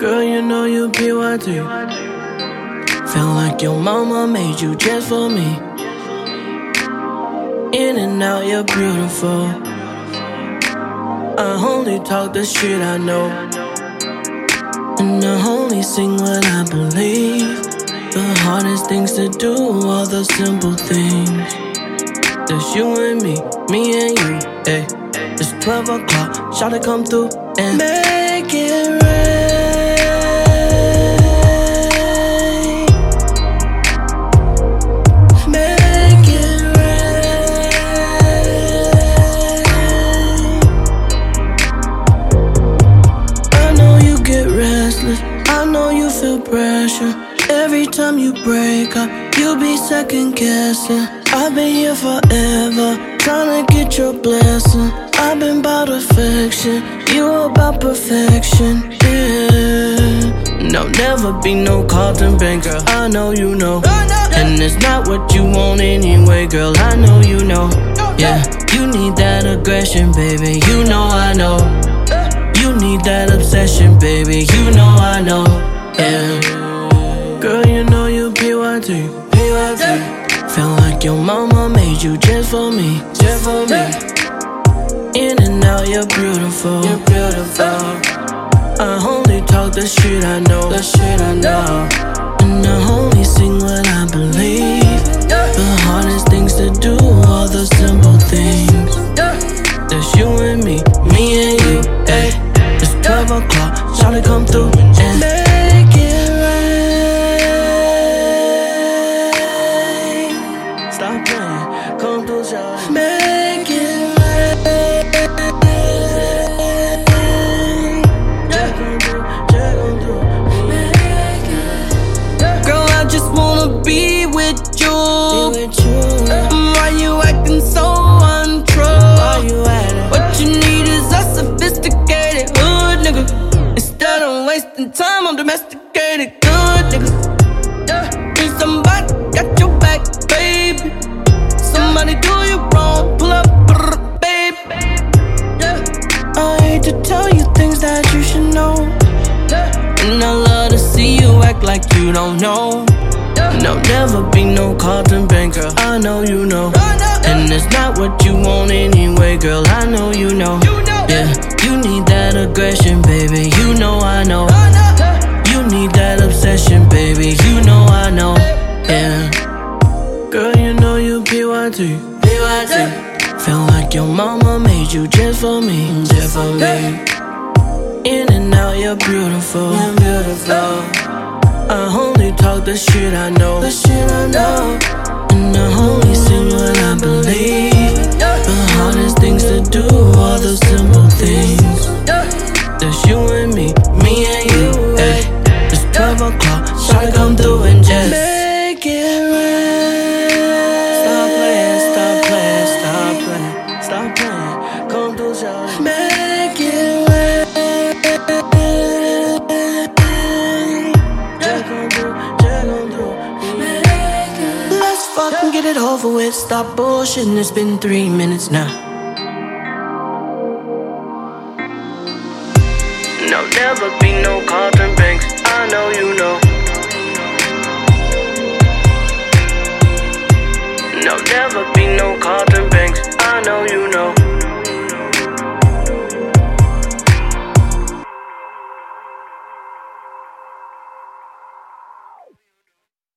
Girl, you know you PYT. Feel like your mama made you just for me. In and out, you're beautiful. I only talk the shit I know. And I only sing what I believe. The hardest things to do, are the simple things. There's you and me, me and you, ayy. It's 12 o'clock, shout to come through and pressure. Every time you break up, you'll be second guessing. I've been here forever, trying to get your blessing. I've been about affection, you about perfection, yeah. No, never be no Carlton Banks, girl. I know you know. And it's not what you want anyway, girl. I know you know. Yeah, you need that aggression, baby. You know I know. You need that obsession, baby. You know I know. Just for me. Just for me. In and out, you're beautiful. You're beautiful. I only talk the shit I know. The shit I know. And I only sing what I believe. The hardest things to do, be with you. Why you acting so untrue? What you need is a sophisticated hood nigga. Instead of wasting time on domesticated good nigga. Need somebody got your back, baby. Somebody do you wrong, pull up, brr, baby. I hate to tell you things that you should know. And I love to see you act like you don't know. No, never be no Carlton Banks, girl. I know you know. And it's not what you want anyway, girl. I know you know. Yeah, you need that aggression, baby. You know I know. You need that obsession, baby. You know I know. Yeah. Girl, you know you PYT. PYT. Feel like your mama made you just for me. Just for me. In and out, you're beautiful. You're beautiful. Oh. I only talk the shit I know. The shit I know. And I only sing what I believe. The hardest things to do, all the simple things. There's you and me, me and you. Ay. It's 12 o'clock, I come through and just make it rain? Stop playing, stop playing, stop playing, stop playing. Come through, shall get it over with. Stop bullshitting. It's been three minutes now. No, never be no Carlton Banks. I know you know. No, never be no Carlton